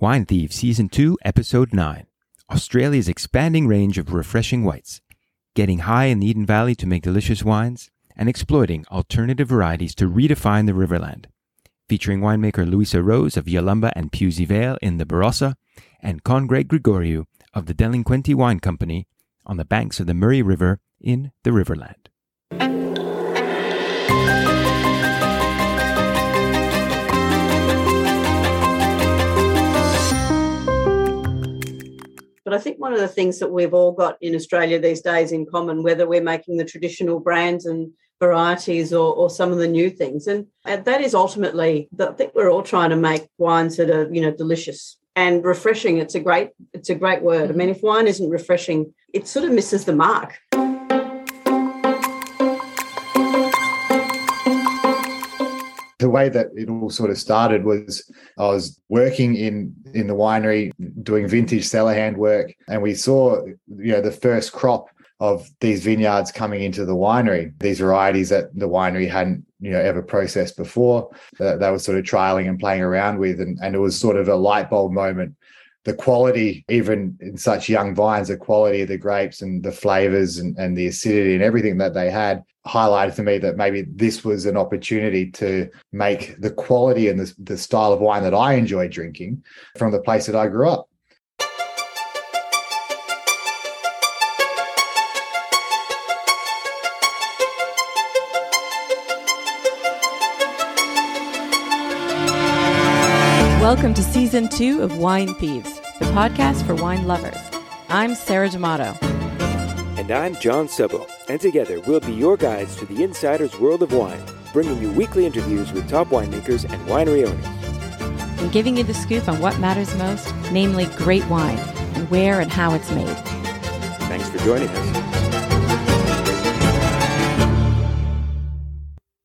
Wine Thieves Season 2, Episode 9 Australia's expanding range of refreshing whites, getting high in the Eden Valley to make delicious wines, and exploiting alternative varieties to redefine the Riverland. Featuring winemaker Luisa Rose of Yalumba and Pewsey Vale in the Barossa, and Congreg Grigoriou of the Delinquente Wine Company on the banks of the Murray River in the Riverland. But I think one of the things that we've all got in Australia these days in common, whether we're making the traditional brands and varieties or, or some of the new things, and, and that is ultimately, I think we're all trying to make wines that are, you know, delicious and refreshing. It's a great, it's a great word. I mean, mm-hmm. if wine isn't refreshing, it sort of misses the mark. The way that it all sort of started was I was working in in the winery doing vintage cellar hand work, and we saw you know the first crop of these vineyards coming into the winery. These varieties that the winery hadn't you know ever processed before that they were sort of trialing and playing around with, and and it was sort of a light bulb moment the quality, even in such young vines, the quality of the grapes and the flavors and, and the acidity and everything that they had highlighted to me that maybe this was an opportunity to make the quality and the, the style of wine that I enjoy drinking from the place that I grew up. Welcome to season two of Wine Thieves, the podcast for wine lovers. I'm Sarah D'Amato. And I'm John Szabo. And together we'll be your guides to the insider's world of wine, bringing you weekly interviews with top winemakers and winery owners. And giving you the scoop on what matters most, namely great wine, and where and how it's made. Thanks for joining us.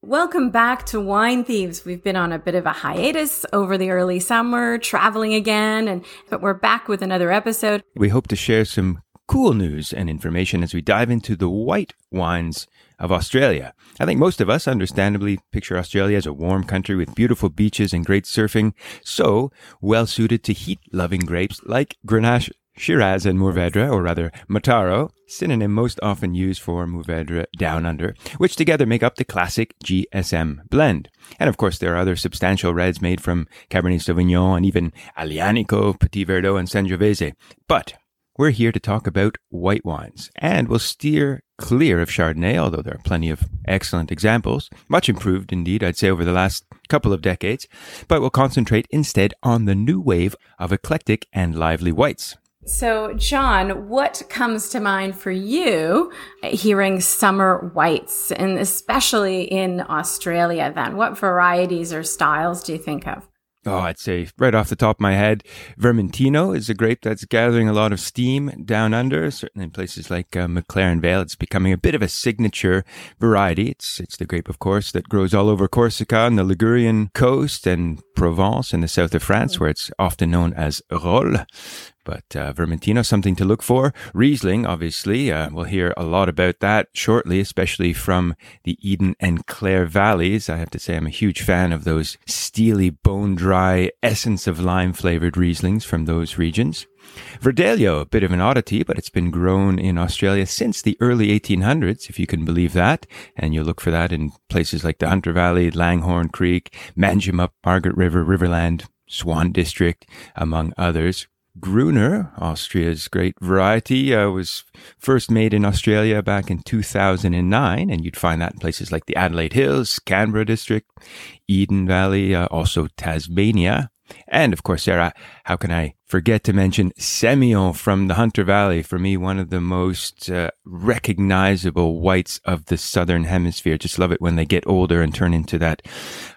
Welcome back to Wine Thieves. We've been on a bit of a hiatus over the early summer, traveling again, and but we're back with another episode. We hope to share some cool news and information as we dive into the white wines of Australia. I think most of us understandably picture Australia as a warm country with beautiful beaches and great surfing, so well suited to heat loving grapes like Grenache Shiraz and Mourvedre, or rather Mataro, synonym most often used for Mourvedre Down Under, which together make up the classic GSM blend. And of course, there are other substantial reds made from Cabernet Sauvignon and even Aglianico, Petit Verdot, and Sangiovese. But we're here to talk about white wines, and we'll steer clear of Chardonnay, although there are plenty of excellent examples, much improved indeed, I'd say, over the last couple of decades, but we'll concentrate instead on the new wave of eclectic and lively whites. So, John, what comes to mind for you hearing summer whites, and especially in Australia then? What varieties or styles do you think of? Oh, I'd say right off the top of my head, Vermentino is a grape that's gathering a lot of steam down under. Certainly in places like uh, McLaren Vale, it's becoming a bit of a signature variety. It's it's the grape, of course, that grows all over Corsica and the Ligurian coast and Provence in the south of France, where it's often known as Rolle. But uh, Vermentino, something to look for. Riesling, obviously, uh, we'll hear a lot about that shortly, especially from the Eden and Clare valleys. I have to say, I'm a huge fan of those steely, bone dry, essence of lime flavored Rieslings from those regions. Verdelho, a bit of an oddity, but it's been grown in Australia since the early 1800s, if you can believe that. And you'll look for that in places like the Hunter Valley, Langhorne Creek, Manjimup, Margaret River, Riverland, Swan District, among others. Gruner, Austria's great variety, uh, was first made in Australia back in 2009, and you'd find that in places like the Adelaide Hills, Canberra District, Eden Valley, uh, also Tasmania. And of course, Sarah, how can I forget to mention Semillon from the Hunter Valley? For me, one of the most uh, recognizable whites of the Southern Hemisphere. Just love it when they get older and turn into that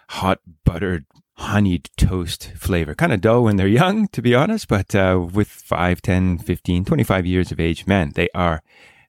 hot buttered honeyed toast flavor. Kind of dull when they're young, to be honest, but uh, with 5, 10, 15, 25 years of age, man, they are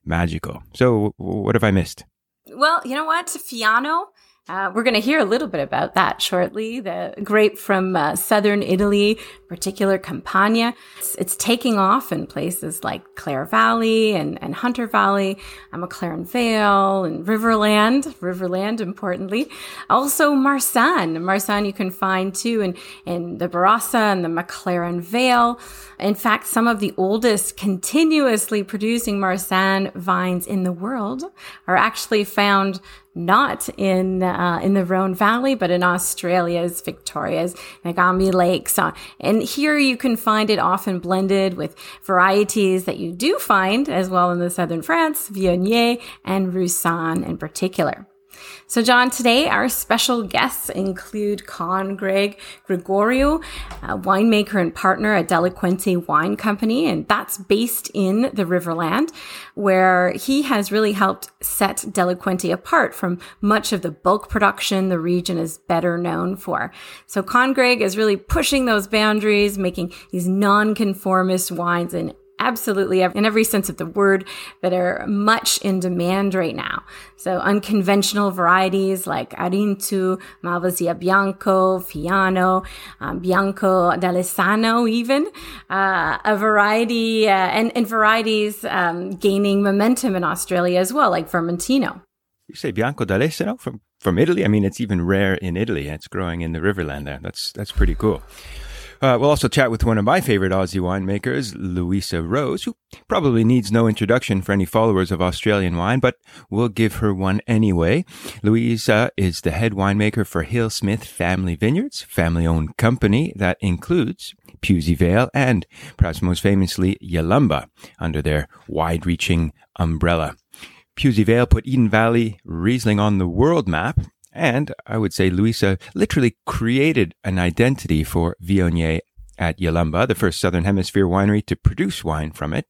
magical. So, what have I missed? Well, you know what? Fiano Uh, we're going to hear a little bit about that shortly. The grape from uh, southern Italy, particular Campania, it's, it's, taking off in places like Clare Valley and, and Hunter Valley, McLaren Vale and Riverland, Riverland importantly. Also Marsanne. Marsanne you can find too in, in the Barossa and the McLaren Vale. In fact, some of the oldest continuously producing Marsanne vines in the world are actually found not in uh, in the Rhone Valley, but in Australia's Victoria's Nagambie Lakes. Uh, and here you can find it often blended with varieties that you do find as well in the southern France, Viognier and Roussanne in particular. So, John, today our special guests include Con Greg Grigoriou, a winemaker and partner at Delinquente Wine Company, and that's based in the Riverland, where he has really helped set Delinquente apart from much of the bulk production the region is better known for. So, Con Greg is really pushing those boundaries, making these non-conformist wines and absolutely in every sense of the word that are much in demand right now. So unconventional varieties like Arinto, Malvasia Bianco, Fiano, um, Bianco d'Alessano even, uh, a variety, uh, and, and varieties um, gaining momentum in Australia as well, like Vermentino. You say Bianco d'Alessano from, from Italy? I mean, it's even rare in Italy. It's growing in the Riverland there. That's, that's pretty cool. Uh, we'll also chat with one of my favorite Aussie winemakers, Louisa Rose, who probably needs no introduction for any followers of Australian wine, but we'll give her one anyway. Louisa is the head winemaker for Hill Smith Family Vineyards, family owned company that includes Pewsey Vale and perhaps most famously Yalumba under their wide reaching umbrella. Pewsey Vale put Eden Valley Riesling on the world map and I would say Louisa literally created an identity for Viognier at Yalumba, the first Southern Hemisphere winery to produce wine from it.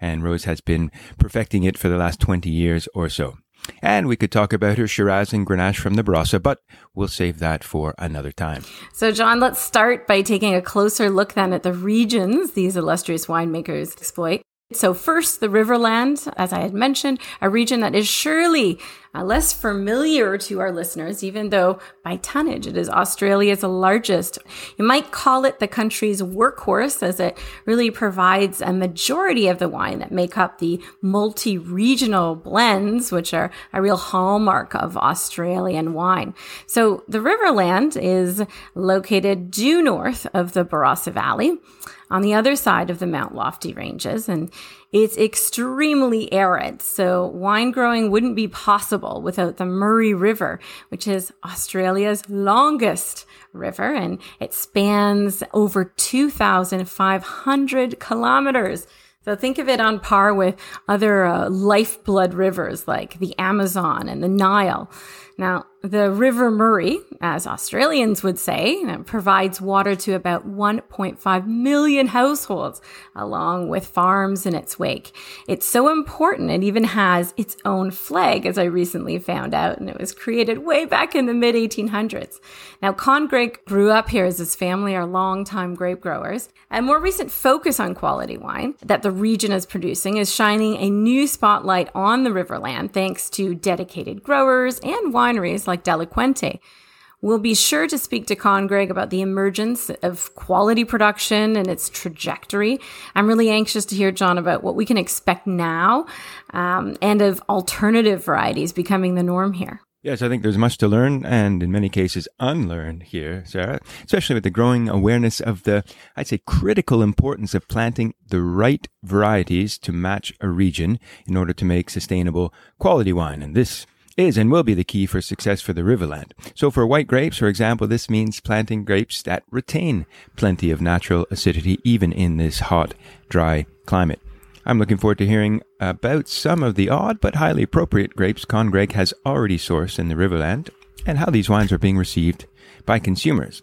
And Rose has been perfecting it for the last 20 years or so. And we could talk about her Shiraz and Grenache from the Barossa, but we'll save that for another time. So, John, let's start by taking a closer look then at the regions these illustrious winemakers exploit. So, first, the Riverland, as I had mentioned, a region that is surely uh, less familiar to our listeners, even though by tonnage it is Australia's largest. You might call it the country's workhorse as it really provides a majority of the wine that make up the multi-regional blends, which are a real hallmark of Australian wine. So the Riverland is located due north of the Barossa Valley on the other side of the Mount Lofty ranges and it's extremely arid. So wine growing wouldn't be possible without the Murray River, which is Australia's longest river and it spans over 2,500 kilometers. So think of it on par with other uh, lifeblood rivers like the Amazon and the Nile. Now, the River Murray, as Australians would say, provides water to about 1.5 million households, along with farms in its wake. It's so important, it even has its own flag, as I recently found out, and it was created way back in the mid 1800s. Now, Con Greg grew up here as his family are longtime grape growers. A more recent focus on quality wine that the region is producing is shining a new spotlight on the Riverland thanks to dedicated growers and wineries like Delinquente. We'll be sure to speak to Con Greg about the emergence of quality production and its trajectory. I'm really anxious to hear, John, about what we can expect now um, and of alternative varieties becoming the norm here. Yes, I think there's much to learn and in many cases unlearn here, Sarah, especially with the growing awareness of the, I'd say, critical importance of planting the right varieties to match a region in order to make sustainable quality wine. And this is and will be the key for success for the Riverland. So for white grapes, for example, this means planting grapes that retain plenty of natural acidity even in this hot, dry climate. I'm looking forward to hearing about some of the odd but highly appropriate grapes Con Greg has already sourced in the Riverland and how these wines are being received by consumers.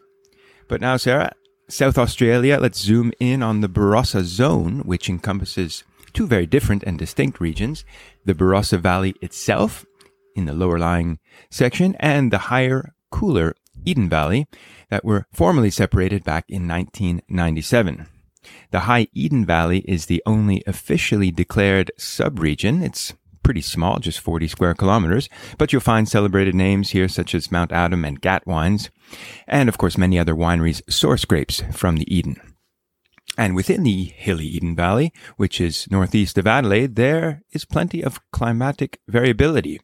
But now, Sarah, South Australia, let's zoom in on the Barossa zone, which encompasses two very different and distinct regions the Barossa Valley itself in the lower lying section and the higher, cooler Eden Valley that were formally separated back in 1997. The High Eden Valley is the only officially declared subregion. It's pretty small, just 40 square kilometers, but you'll find celebrated names here such as Mount Adam and Gatt Wines, and of course many other wineries source grapes from the Eden. And within the hilly Eden Valley, which is northeast of Adelaide, there is plenty of climatic variability.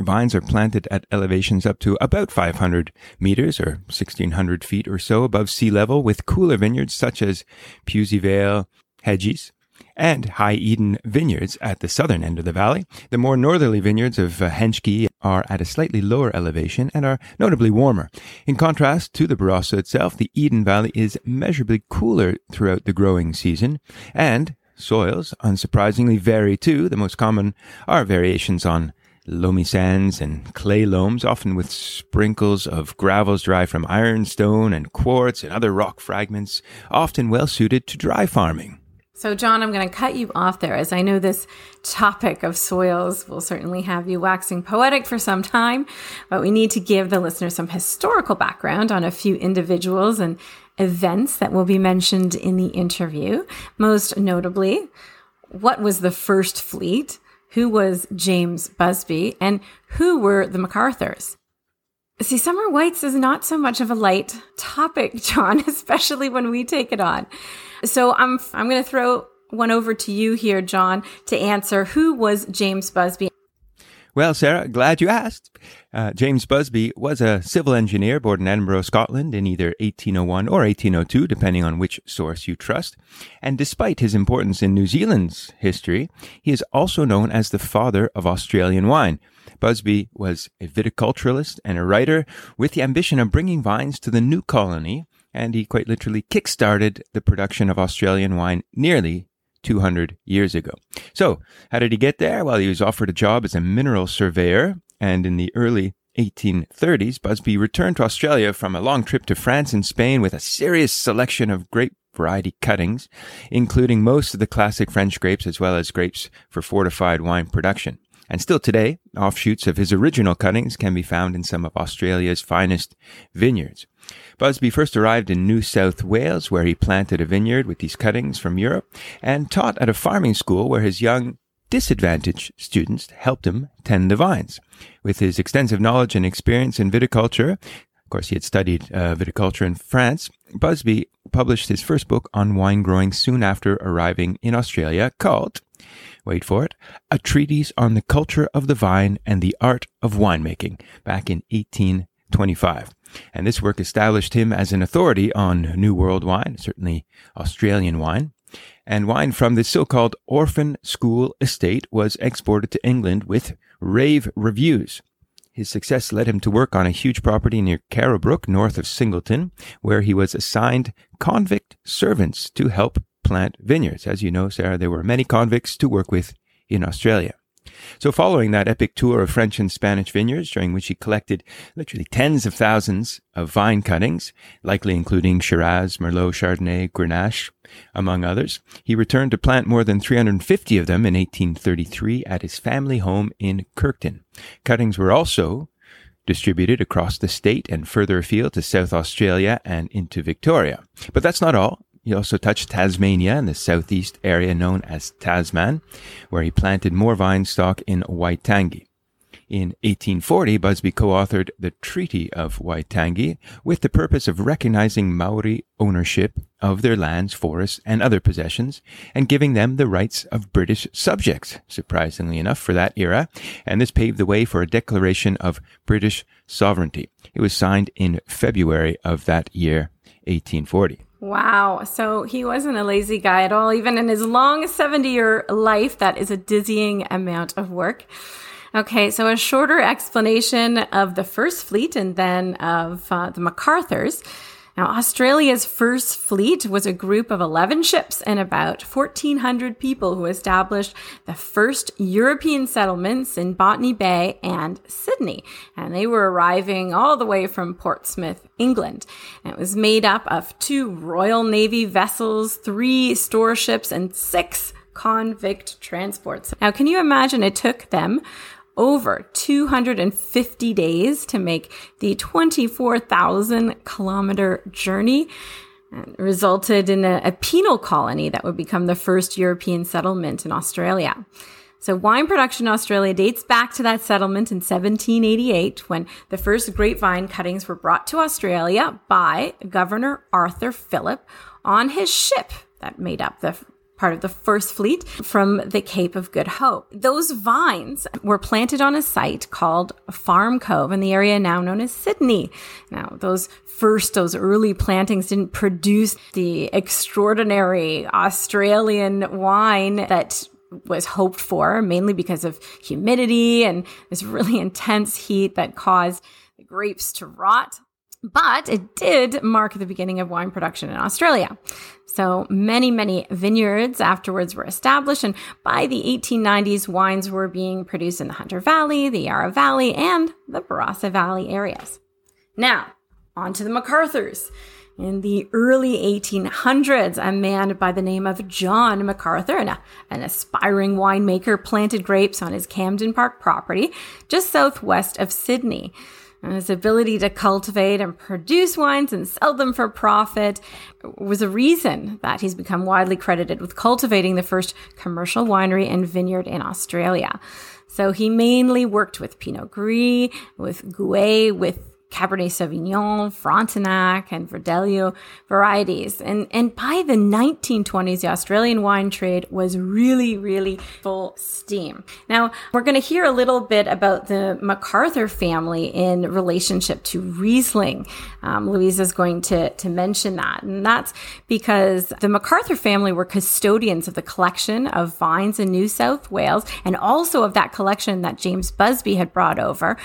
Vines are planted at elevations up to about 500 meters or 1600 feet or so above sea level with cooler vineyards such as Pewsey Vale, Heggies, and High Eden vineyards at the southern end of the valley. The more northerly vineyards of uh, Henschke are at a slightly lower elevation and are notably warmer. In contrast to the Barossa itself, the Eden Valley is measurably cooler throughout the growing season and soils, unsurprisingly, vary too. The most common are variations on loamy sands and clay loams, often with sprinkles of gravels derived from ironstone and quartz and other rock fragments, often well suited to dry farming. So, John, I'm going to cut you off there as I know this topic of soils will certainly have you waxing poetic for some time, but we need to give the listener some historical background on a few individuals and events that will be mentioned in the interview. Most notably, what was the first fleet? Who was James Busby, and who were the MacArthurs. See, summer whites is not so much of a light topic, John, especially when we take it on. So I'm I'm going to throw one over to you here, John, to answer who was James Busby well, Sarah, glad you asked. Uh, James Busby was a civil engineer born in Edinburgh, Scotland in either 1801 or 1802, depending on which source you trust. And despite his importance in New Zealand's history, he is also known as the father of Australian wine. Busby was a viticulturalist and a writer with the ambition of bringing vines to the new colony, and he quite literally kick-started the production of Australian wine nearly 200 years ago. So, how did he get there? Well, he was offered a job as a mineral surveyor, and in the early 1830s, Busby returned to Australia from a long trip to France and Spain with a serious selection of grape variety cuttings, including most of the classic French grapes as well as grapes for fortified wine production. And still today, offshoots of his original cuttings can be found in some of Australia's finest vineyards. Busby first arrived in New South Wales, where he planted a vineyard with these cuttings from Europe, and taught at a farming school where his young disadvantaged students helped him tend the vines. With his extensive knowledge and experience in viticulture, of course, he had studied uh, viticulture in France. Busby published his first book on wine growing soon after arriving in Australia called, wait for it, A Treatise on the Culture of the Vine and the Art of Winemaking back in 1825. And this work established him as an authority on New World wine, certainly Australian wine. And wine from the so-called orphan school estate was exported to England with rave reviews. His success led him to work on a huge property near Carrowbrook, north of Singleton, where he was assigned convict servants to help plant vineyards. As you know, Sarah, there were many convicts to work with in Australia. So, following that epic tour of French and Spanish vineyards, during which he collected literally tens of thousands of vine cuttings, likely including Shiraz, Merlot, Chardonnay, Grenache, among others, he returned to plant more than 350 of them in 1833 at his family home in Kirkton. Cuttings were also distributed across the state and further afield to South Australia and into Victoria. But that's not all. He also touched Tasmania and the southeast area known as Tasman, where he planted more vine stock in Waitangi. In 1840, Busby co-authored the Treaty of Waitangi with the purpose of recognizing Maori ownership of their lands, forests, and other possessions, and giving them the rights of British subjects, surprisingly enough for that era. And this paved the way for a declaration of British sovereignty. It was signed in February of that year, 1840. Wow. So he wasn't a lazy guy at all. Even in his long 70 year life, that is a dizzying amount of work. Okay, so a shorter explanation of the first fleet and then of uh, the MacArthurs. Now, Australia's first fleet was a group of 11 ships and about 1,400 people who established the first European settlements in Botany Bay and Sydney. And they were arriving all the way from Portsmouth, England. And it was made up of two Royal Navy vessels, three store ships, and six convict transports. Now, can you imagine it took them over 250 days to make the 24,000 kilometer journey. And resulted in a, a penal colony that would become the first European settlement in Australia. So wine production in Australia dates back to that settlement in 1788 when the first grapevine cuttings were brought to Australia by Governor Arthur Phillip on his ship that made up the part of the first fleet from the Cape of Good Hope. Those vines were planted on a site called Farm Cove in the area now known as Sydney. Now, those first, those early plantings didn't produce the extraordinary Australian wine that was hoped for, mainly because of humidity and this really intense heat that caused the grapes to rot. But it did mark the beginning of wine production in Australia. So many, many vineyards afterwards were established. And by the 1890s, wines were being produced in the Hunter Valley, the Yarra Valley, and the Barossa Valley areas. Now, on to the MacArthurs. In the early 1800s, a man by the name of John MacArthur, an, an aspiring winemaker, planted grapes on his Camden Park property just southwest of Sydney. And his ability to cultivate and produce wines and sell them for profit was a reason that he's become widely credited with cultivating the first commercial winery and vineyard in Australia. So he mainly worked with Pinot Gris, with Gouais, with Cabernet Sauvignon, Frontignac, and Verdelho varieties. And, and by the 1920s, the Australian wine trade was really, really full steam. Now, we're going to hear a little bit about the MacArthur family in relationship to Riesling. Um, Louisa is going to, to mention that. And that's because the MacArthur family were custodians of the collection of vines in New South Wales and also of that collection that James Busby had brought over,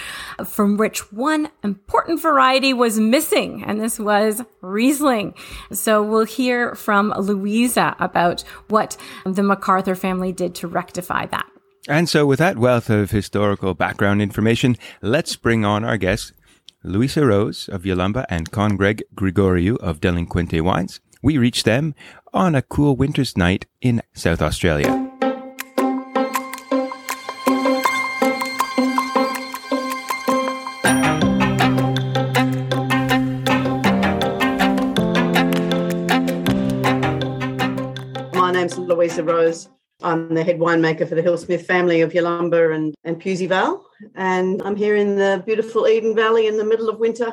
from which one important important variety was missing, and this was Riesling. So we'll hear from Louisa about what the MacArthur family did to rectify that. And so, with that wealth of historical background information, let's bring on our guest, Louisa Rose of Yalumba and Congreg Grigoriou of Delinquente Wines. We reached them on a cool winter's night in South Australia. Louisa Rose. I'm the head winemaker for the Hillsmith family of Yalumba and, and Pewsey Vale. And I'm here in the beautiful Eden Valley in the middle of winter,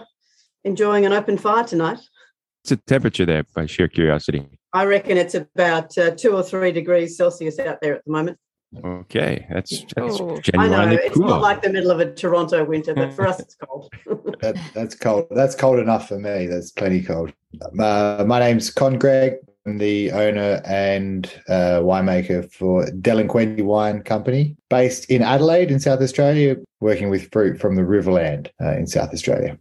enjoying an open fire tonight. What's the temperature there, by sheer curiosity? I reckon it's about uh, two or three degrees Celsius out there at the moment. Okay, that's, that's oh, genuinely I know it's cool. not like the middle of a Toronto winter, but for us it's cold. that, that's cold. That's cold enough for me. That's plenty cold. Uh, my name's Congreg. I'm the owner and uh, winemaker for Delinquente Wine Company, based in Adelaide in South Australia, working with fruit from the Riverland uh, in South Australia.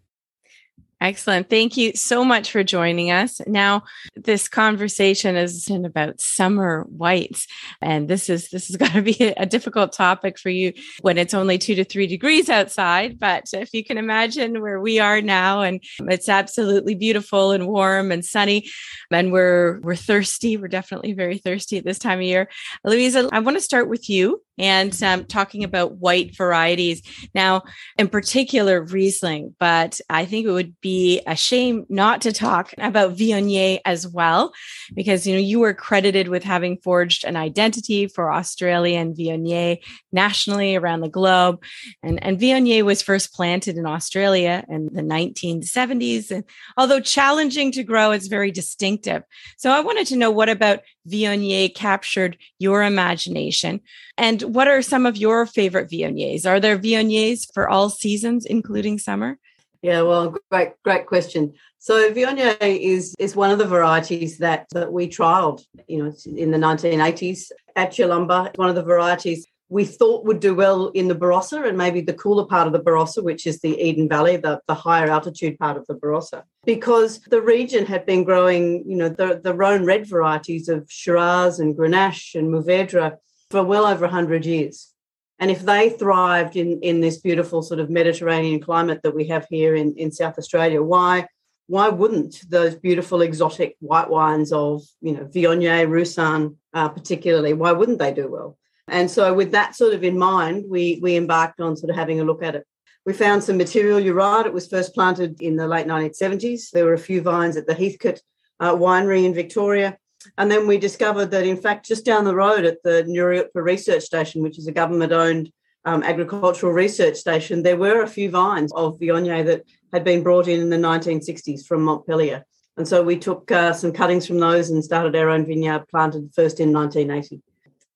Excellent. Thank you so much for joining us. Now, this conversation is in about summer whites, and this is this is going to be a difficult topic for you when it's only two to three degrees outside. But if you can imagine where we are now, and it's absolutely beautiful and warm and sunny, and we're we're thirsty. We're definitely very thirsty at this time of year. Louisa, I want to start with you and um, talking about white varieties. Now, in particular, Riesling, but I think it would be a shame not to talk about Viognier as well, because you know you were credited with having forged an identity for Australian Viognier nationally around the globe, and and Viognier was first planted in Australia in the 1970s, and although challenging to grow, it's very distinctive. So I wanted to know what about Viognier captured your imagination? And what are some of your favorite Viogniers? Are there Viogniers for all seasons, including summer? Yeah, well, great, great question. So Viognier is is one of the varieties that that we trialed, you know, in the 1980s at Yalumba. One of the varieties we thought would do well in the Barossa and maybe the cooler part of the Barossa, which is the Eden Valley, the, the higher altitude part of the Barossa, because the region had been growing, you know, the, the Rhone red varieties of Shiraz and Grenache and Mourvedre for well over 100 years. And if they thrived in, in this beautiful sort of Mediterranean climate that we have here in, in South Australia, why why wouldn't those beautiful exotic white wines of, you know, Viognier, Roussanne, uh, particularly, why wouldn't they do well? And so, with that sort of in mind, we we embarked on sort of having a look at it. We found some material. You're right; it was first planted in the late 1970s. There were a few vines at the Heathcote uh, Winery in Victoria, And then we discovered that, in fact, just down the road at the Nuriootpa Research Station, which is a government owned um, agricultural research station, there were a few vines of Viognier that had been brought in in the 1960s from Montpellier. And so we took uh, some cuttings from those and started our own vineyard, planted first in 1980.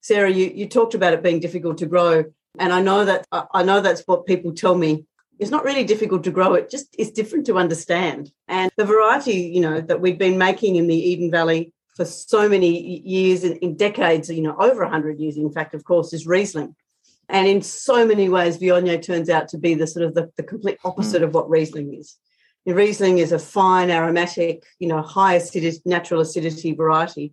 Sarah, you, you talked about it being difficult to grow. And I know that I know that's what people tell me. It's not really difficult to grow, it just is different to understand. And the variety, you know, that we've been making in the Eden Valley for so many years, and in decades, you know, over 100 years, in fact, of course, is Riesling. And in so many ways, Viognier turns out to be the sort of the, the complete opposite mm. of what Riesling is. Riesling is a fine, aromatic, you know, high acidity, natural acidity variety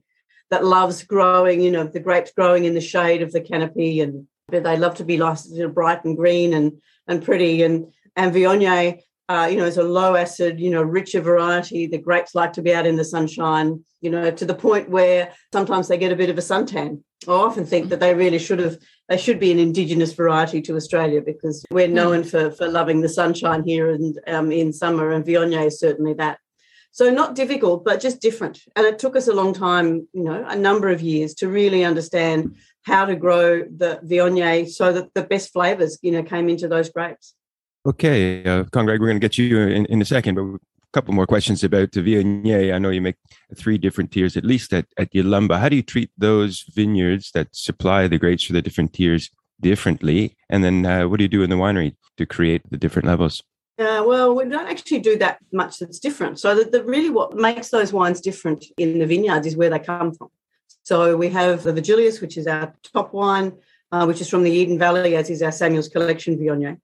that loves growing, you know, the grapes growing in the shade of the canopy and they love to be know, bright and green and and pretty. And and Viognier, uh, you know, is a low acid, you know, richer variety. The grapes like to be out in the sunshine, you know, to the point where sometimes they get a bit of a suntan. I often think that they really should have they should be an indigenous variety to Australia because we're hmm. known for for loving the sunshine here and um, in summer, and Viognier is certainly that. So not difficult, but just different. And it took us a long time, you know, a number of years to really understand how to grow the Viognier so that the best flavors, you know, came into those grapes. Okay, uh, we're going to get you in, in a second, but a couple more questions about the Viognier. I know you make three different tiers, at least at, at Yalumba. How do you treat those vineyards that supply the grapes for the different tiers differently? And then uh, what do you do in the winery to create the different levels? Uh, well, we don't actually do that much that's different. So, the, the, really what makes those wines different in the vineyards is where they come from. So, we have the Virgilius, which is our top wine, uh, which is from the Eden Valley, as is our Samuel's Collection Viognier.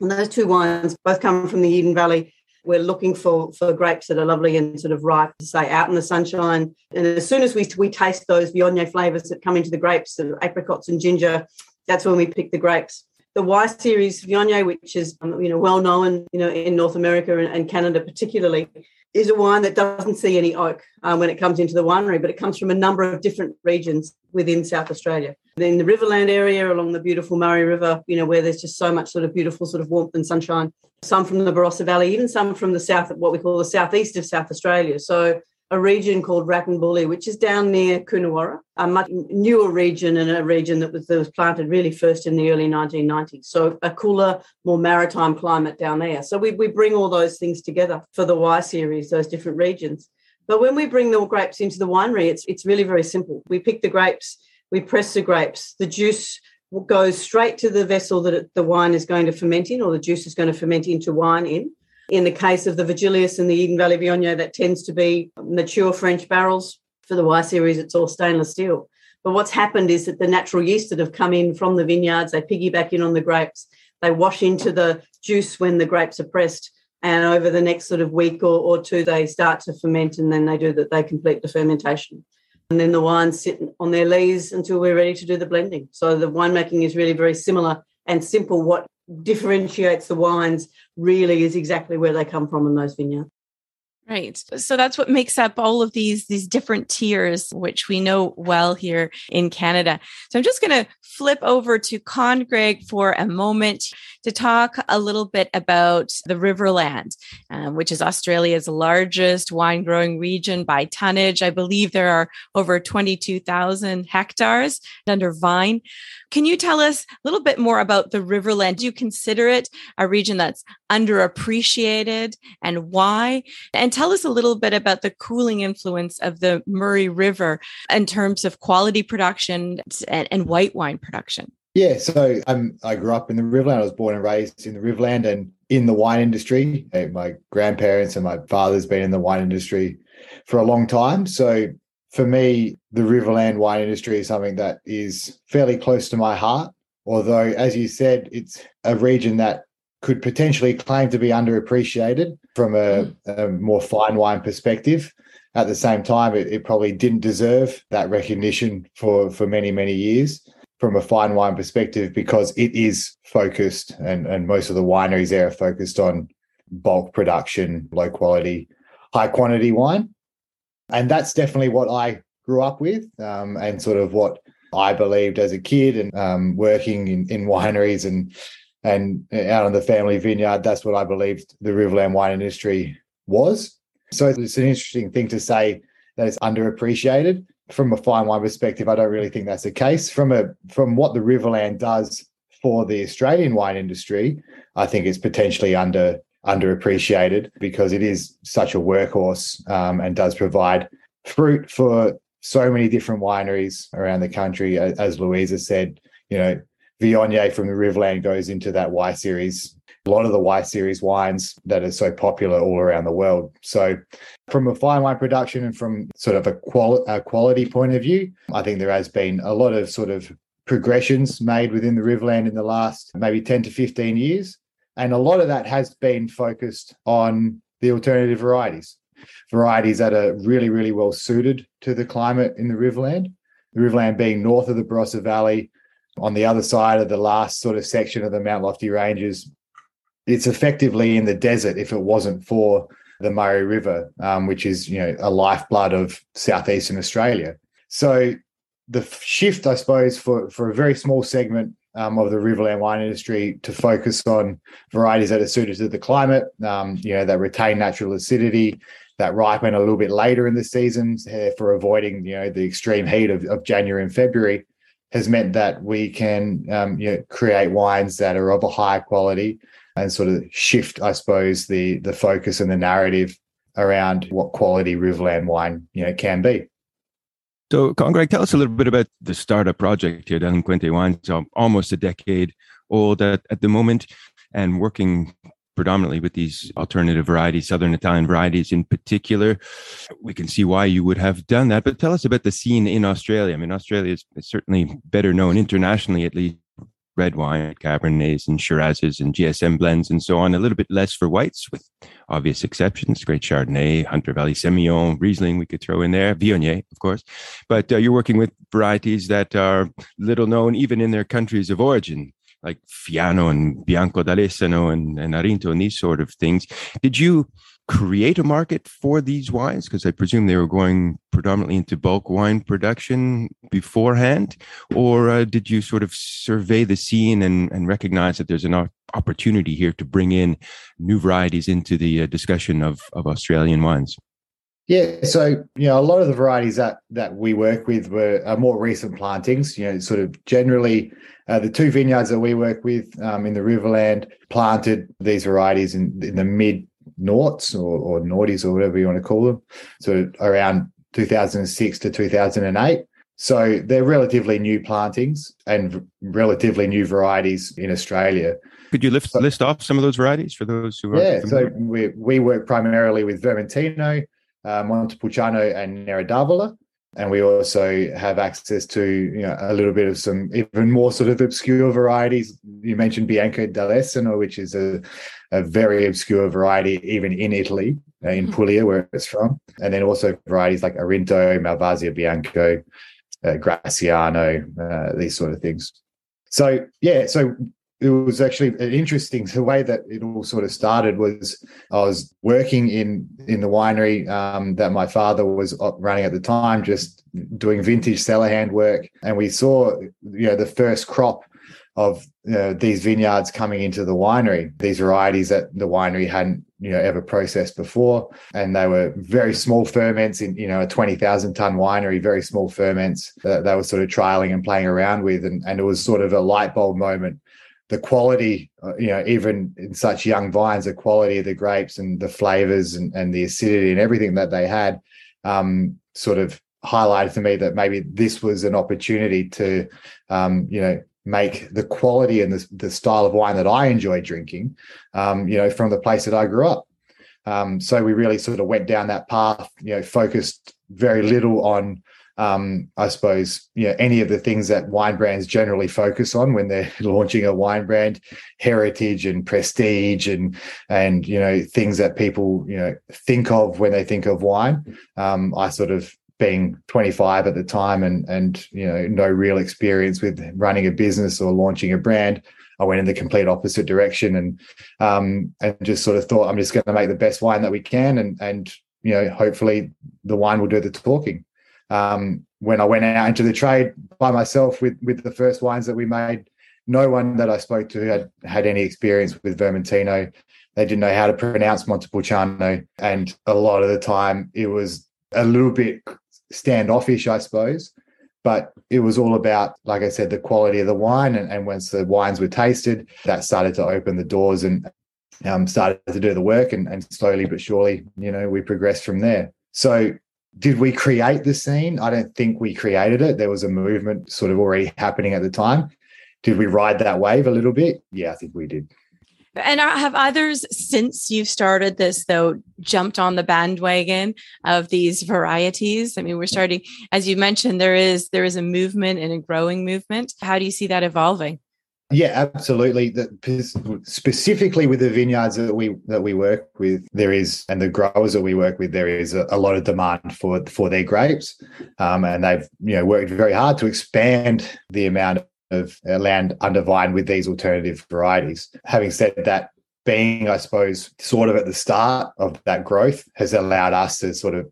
And those two wines both come from the Eden Valley. We're looking for, for grapes that are lovely and sort of ripe to say out in the sunshine. And as soon as we, we taste those Viognier flavours that come into the grapes, the apricots and ginger, that's when we pick the grapes the Y series Viognier, which is um, you know well known you know in North America and, and, Canada particularly, is a wine that doesn't see any oak um, when it comes into the winery, but it comes from a number of different regions within South Australia. In the Riverland area, along the beautiful Murray River, you know where there's just so much sort of beautiful sort of warmth and sunshine. Some from the Barossa Valley, even some from the south, what we call the southeast of South Australia. So a region called Wrattonbully, which is down near Coonawarra, a much newer region and a region that was, that was planted really first in the early 1990s. So a cooler, more maritime climate down there. So we, we bring all those things together for the Y series, those different regions. But when we bring the grapes into the winery, it's it's really very simple. We pick the grapes, we press the grapes, the juice goes straight to the vessel that it, the wine is going to ferment in, or the juice is going to ferment into wine in. In the case of the Virgilius and the Eden Valley Viognier, that tends to be mature French barrels. For the Y series, it's all stainless steel. But what's happened is that the natural yeast that have come in from the vineyards, they piggyback in on the grapes. They wash into the juice when the grapes are pressed. And over the next sort of week or, or two, they start to ferment and then they do that, they complete the fermentation. And then the wines sit on their lees until we're ready to do the blending. So the winemaking is really very similar and simple. What differentiates the wines really is exactly where they come from in those vineyards. Right. So that's what makes up all of these these different tiers which we know well here in Canada. So I'm just going to flip over to Congreg for a moment to talk a little bit about the Riverland, um, which is Australia's largest wine growing region by tonnage. I believe there are over 22,000 hectares under vine. Can you tell us a little bit more about the Riverland? Do you consider it a region that's underappreciated and why? And tell us a little bit about the cooling influence of the Murray River in terms of quality production and, and white wine production. Yeah, so um, I grew up in the Riverland. I was born and raised in the Riverland and in the wine industry. My grandparents and my father's been in the wine industry for a long time. So for me, the Riverland wine industry is something that is fairly close to my heart. Although, as you said, it's a region that could potentially claim to be underappreciated from a, mm. a more fine wine perspective. At the same time, it, it probably didn't deserve that recognition for, for many, many years from a fine wine perspective because it is focused and, and most of the wineries there are focused on bulk production, low quality, high quantity wine. And that's definitely what I grew up with um, and sort of what I believed as a kid and um, working in, in wineries and and out on the family vineyard. That's what I believed the Riverland wine industry was. So it's an interesting thing to say that it's underappreciated. From a fine wine perspective, I don't really think that's the case. From a from what the Riverland does for the Australian wine industry, I think it's potentially under underappreciated because it is such a workhorse um, and does provide fruit for so many different wineries around the country. As Louisa said, you know, Viognier from the Riverland goes into that Y series. A lot of the Y series wines that are so popular all around the world. So, from a fine wine production and from sort of a, quali- a quality point of view, I think there has been a lot of sort of progressions made within the Riverland in the last maybe 10 to 15 years. And a lot of that has been focused on the alternative varieties, varieties that are really, really well suited to the climate in the Riverland. The Riverland being north of the Barossa Valley, on the other side of the last sort of section of the Mount Lofty Ranges. It's effectively in the desert if it wasn't for the Murray River, um, which is you know a lifeblood of southeastern Australia. So the shift, I suppose, for for a very small segment um, of the Riverland wine industry to focus on varieties that are suited to the climate, um, you know, that retain natural acidity, that ripen a little bit later in the seasons uh, for avoiding, you know, the extreme heat of, of January and February has meant that we can, um, you know, create wines that are of a higher quality and sort of shift, I suppose, the the focus and the narrative around what quality Riverland wine, you know, can be. So, Congreg, tell us a little bit about the startup project here. Delinquente Wines, almost a decade old at, at the moment, and working predominantly with these alternative varieties, Southern Italian varieties in particular. We can see why you would have done that. But tell us about the scene in Australia. I mean, Australia is certainly better known internationally, at least red wine, Cabernets and Shirazes and GSM blends and so on. A little bit less for whites, with obvious exceptions. Great Chardonnay, Hunter Valley Semillon, Riesling we could throw in there, Viognier, of course. But uh, you're working with varieties that are little known even in their countries of origin, like Fiano and Bianco d'Alessano and, and Arinto and these sort of things. Did you create a market for these wines? Because I presume they were going predominantly into bulk wine production beforehand, or uh, did you sort of survey the scene and, and recognize that there's an opportunity here to bring in new varieties into the uh, discussion of, of Australian wines? Yeah, so you know, a lot of the varieties that that we work with were are more recent plantings. You know, sort of generally, uh, the two vineyards that we work with um, in the Riverland planted these varieties in, in the mid noughts or, or noughties or whatever you want to call them. So around 2006 to 2008. So they're relatively new plantings and relatively new varieties in Australia. Could you lift, so, list off some of those varieties for those who are? Yeah, familiar? so we, we work primarily with Vermentino, uh, Montepulciano, and Nero d'Avola. And we also have access to you know a little bit of some even more sort of obscure varieties. You mentioned Bianco d'Alessano, which is a a very obscure variety, even in Italy, uh, in hmm. Puglia, where it's from. And then also varieties like Arinto, Malvasia Bianco, uh, Graciano, uh, these sort of things. So, yeah, so it was actually interesting. The way that it all sort of started was I was working in in the winery um, that my father was running at the time, just doing vintage cellar hand work, and we saw you know the first crop of know, these vineyards coming into the winery, these varieties that the winery hadn't you know ever processed before, and they were very small ferments in you know a twenty thousand ton winery, very small ferments that they were sort of trialing and playing around with, and and it was sort of a light bulb moment. The quality, uh, you know, even in such young vines, the quality of the grapes and the flavors and, and the acidity and everything that they had, um, sort of highlighted to me that maybe this was an opportunity to, um, you know, make the quality and the, the style of wine that I enjoy drinking, um, you know, from the place that I grew up. Um, so we really sort of went down that path, you know, focused very little on, um, I suppose, you know, any of the things that wine brands generally focus on when they're launching a wine brand, heritage and prestige and and you know things that people you know think of when they think of wine. Um, I sort of being 25 at the time and and you know no real experience with running a business or launching a brand i went in the complete opposite direction and um and just sort of thought i'm just going to make the best wine that we can and and you know hopefully the wine will do the talking um when i went out into the trade by myself with with the first wines that we made no one that i spoke to had had any experience with vermentino they didn't know how to pronounce montepulciano and a lot of the time it was a little bit standoffish, I suppose. But it was all about, like I said, the quality of the wine. And, and once the wines were tasted, that started to open the doors and um, started to do the work. And, and slowly but surely, you know, we progressed from there. So did we create the scene? I don't think we created it. There was a movement sort of already happening at the time. Did we ride that wave a little bit? Yeah, I think we did. And have others since you've started this though jumped on the bandwagon of these varieties? I mean, we're starting, as you mentioned, there is there is a movement and a growing movement. How do you see that evolving? Yeah, absolutely. The, specifically with the vineyards that we that we work with, there is, and the growers that we work with, there is a, a lot of demand for for their grapes, um, and they've you know worked very hard to expand the amount of uh, land under vine with these alternative varieties. Having said that, being, I suppose, sort of at the start of that growth has allowed us to sort of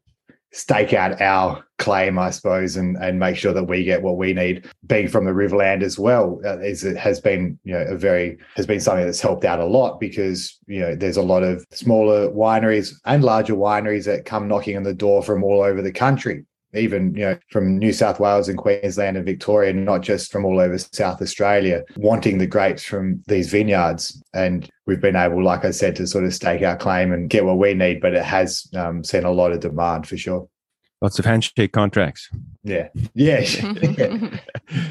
stake out our claim, I suppose, and and make sure that we get what we need. Being from the Riverland as well uh, is it has been you know a very has been something that's helped out a lot because you know there's a lot of smaller wineries and larger wineries that come knocking on the door from all over the country even you know from New South Wales and Queensland and Victoria, not just from all over South Australia, wanting the grapes from these vineyards. And we've been able, like I said, to sort of stake our claim and get what we need. But it has um, seen a lot of demand for sure. Lots of handshake contracts. Yeah, yeah. yeah.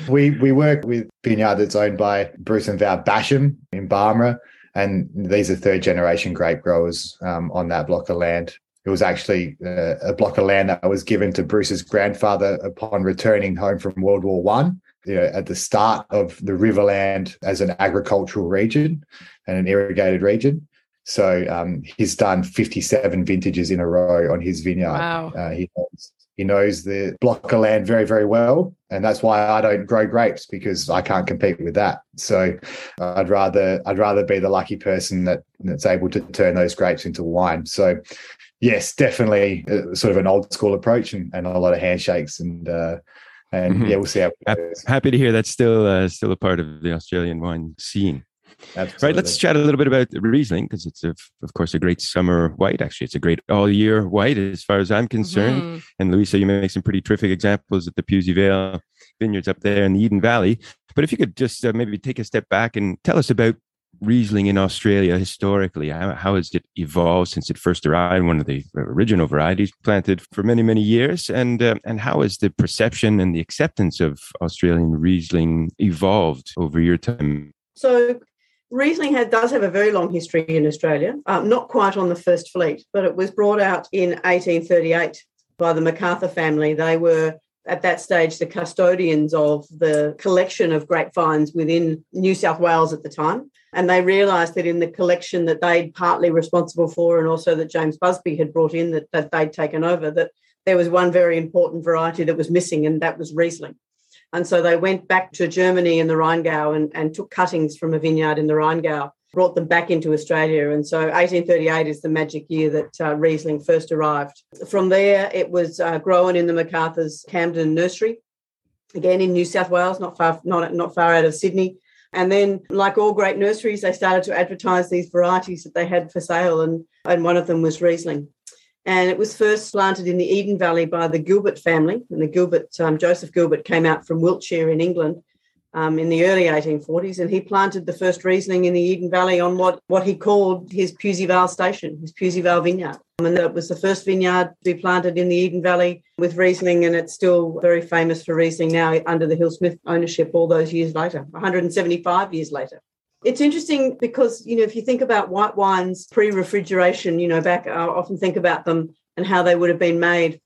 we we work with vineyard that's owned by Bruce and Val Basham in Barmera, and these are third generation grape growers um, on that block of land. It was actually uh, a block of land that was given to Bruce's grandfather upon returning home from World War One. You know, at the start of the Riverland as an agricultural region and an irrigated region. So um, he's done 57 vintages in a row on his vineyard. Wow. Uh, he, knows, he knows the block of land very, very well. And that's why I don't grow grapes because I can't compete with that. So I'd rather I'd rather be the lucky person that that's able to turn those grapes into wine. So yes, definitely uh, sort of an old school approach and, and a lot of handshakes and uh, and mm-hmm. yeah, we'll see how it goes. Happy to hear that's still uh, still a part of the Australian wine scene. Absolutely. Right, let's chat a little bit about Riesling because it's of, of course a great summer white. Actually, it's a great all year white as far as I'm concerned. Mm-hmm. And Louisa, you make some pretty terrific examples at the Pewsey Vale vineyards up there in the Eden Valley. But if you could just uh, maybe take a step back and tell us about Riesling in Australia historically? How, how, has it evolved since it first arrived? One of the original varieties planted for many, many years. And, uh, and how has the perception and the acceptance of Australian Riesling evolved over your time? So, Riesling had, does have a very long history in Australia, um, not quite on the first fleet, but it was brought out in 1838 by the MacArthur family. They were at that stage the custodians of the collection of grapevines within New South Wales at the time. And they realised that in the collection that they'd partly responsible for, and also that James Busby had brought in that, that they'd taken over, that there was one very important variety that was missing, and that was Riesling. And so they went back to Germany in the Rheingau and, and took cuttings from a vineyard in the Rheingau brought them back into Australia. And so 1838 is the magic year that uh, Riesling first arrived. From there, it was uh, grown in the MacArthur's Camden Nursery, again in New South Wales, not far, not, not far out of Sydney. And then, like all great nurseries, they started to advertise these varieties that they had for sale, and, and one of them was Riesling. And it was first planted in the Eden Valley by the Gilbert family. And the Gilbert, um, Joseph Gilbert, came out from Wiltshire in England um, in the early 1840s, and he planted the first Riesling in the Eden Valley on what, what he called his Pewsey Vale station, his Pewsey Vale vineyard. And that was the first vineyard to be planted in the Eden Valley with Riesling, and it's still very famous for Riesling now under the Hill Smith ownership all those years later, 175 years later. It's interesting because, you know, if you think about white wines pre refrigeration, you know, back, I often think about them and how they would have been made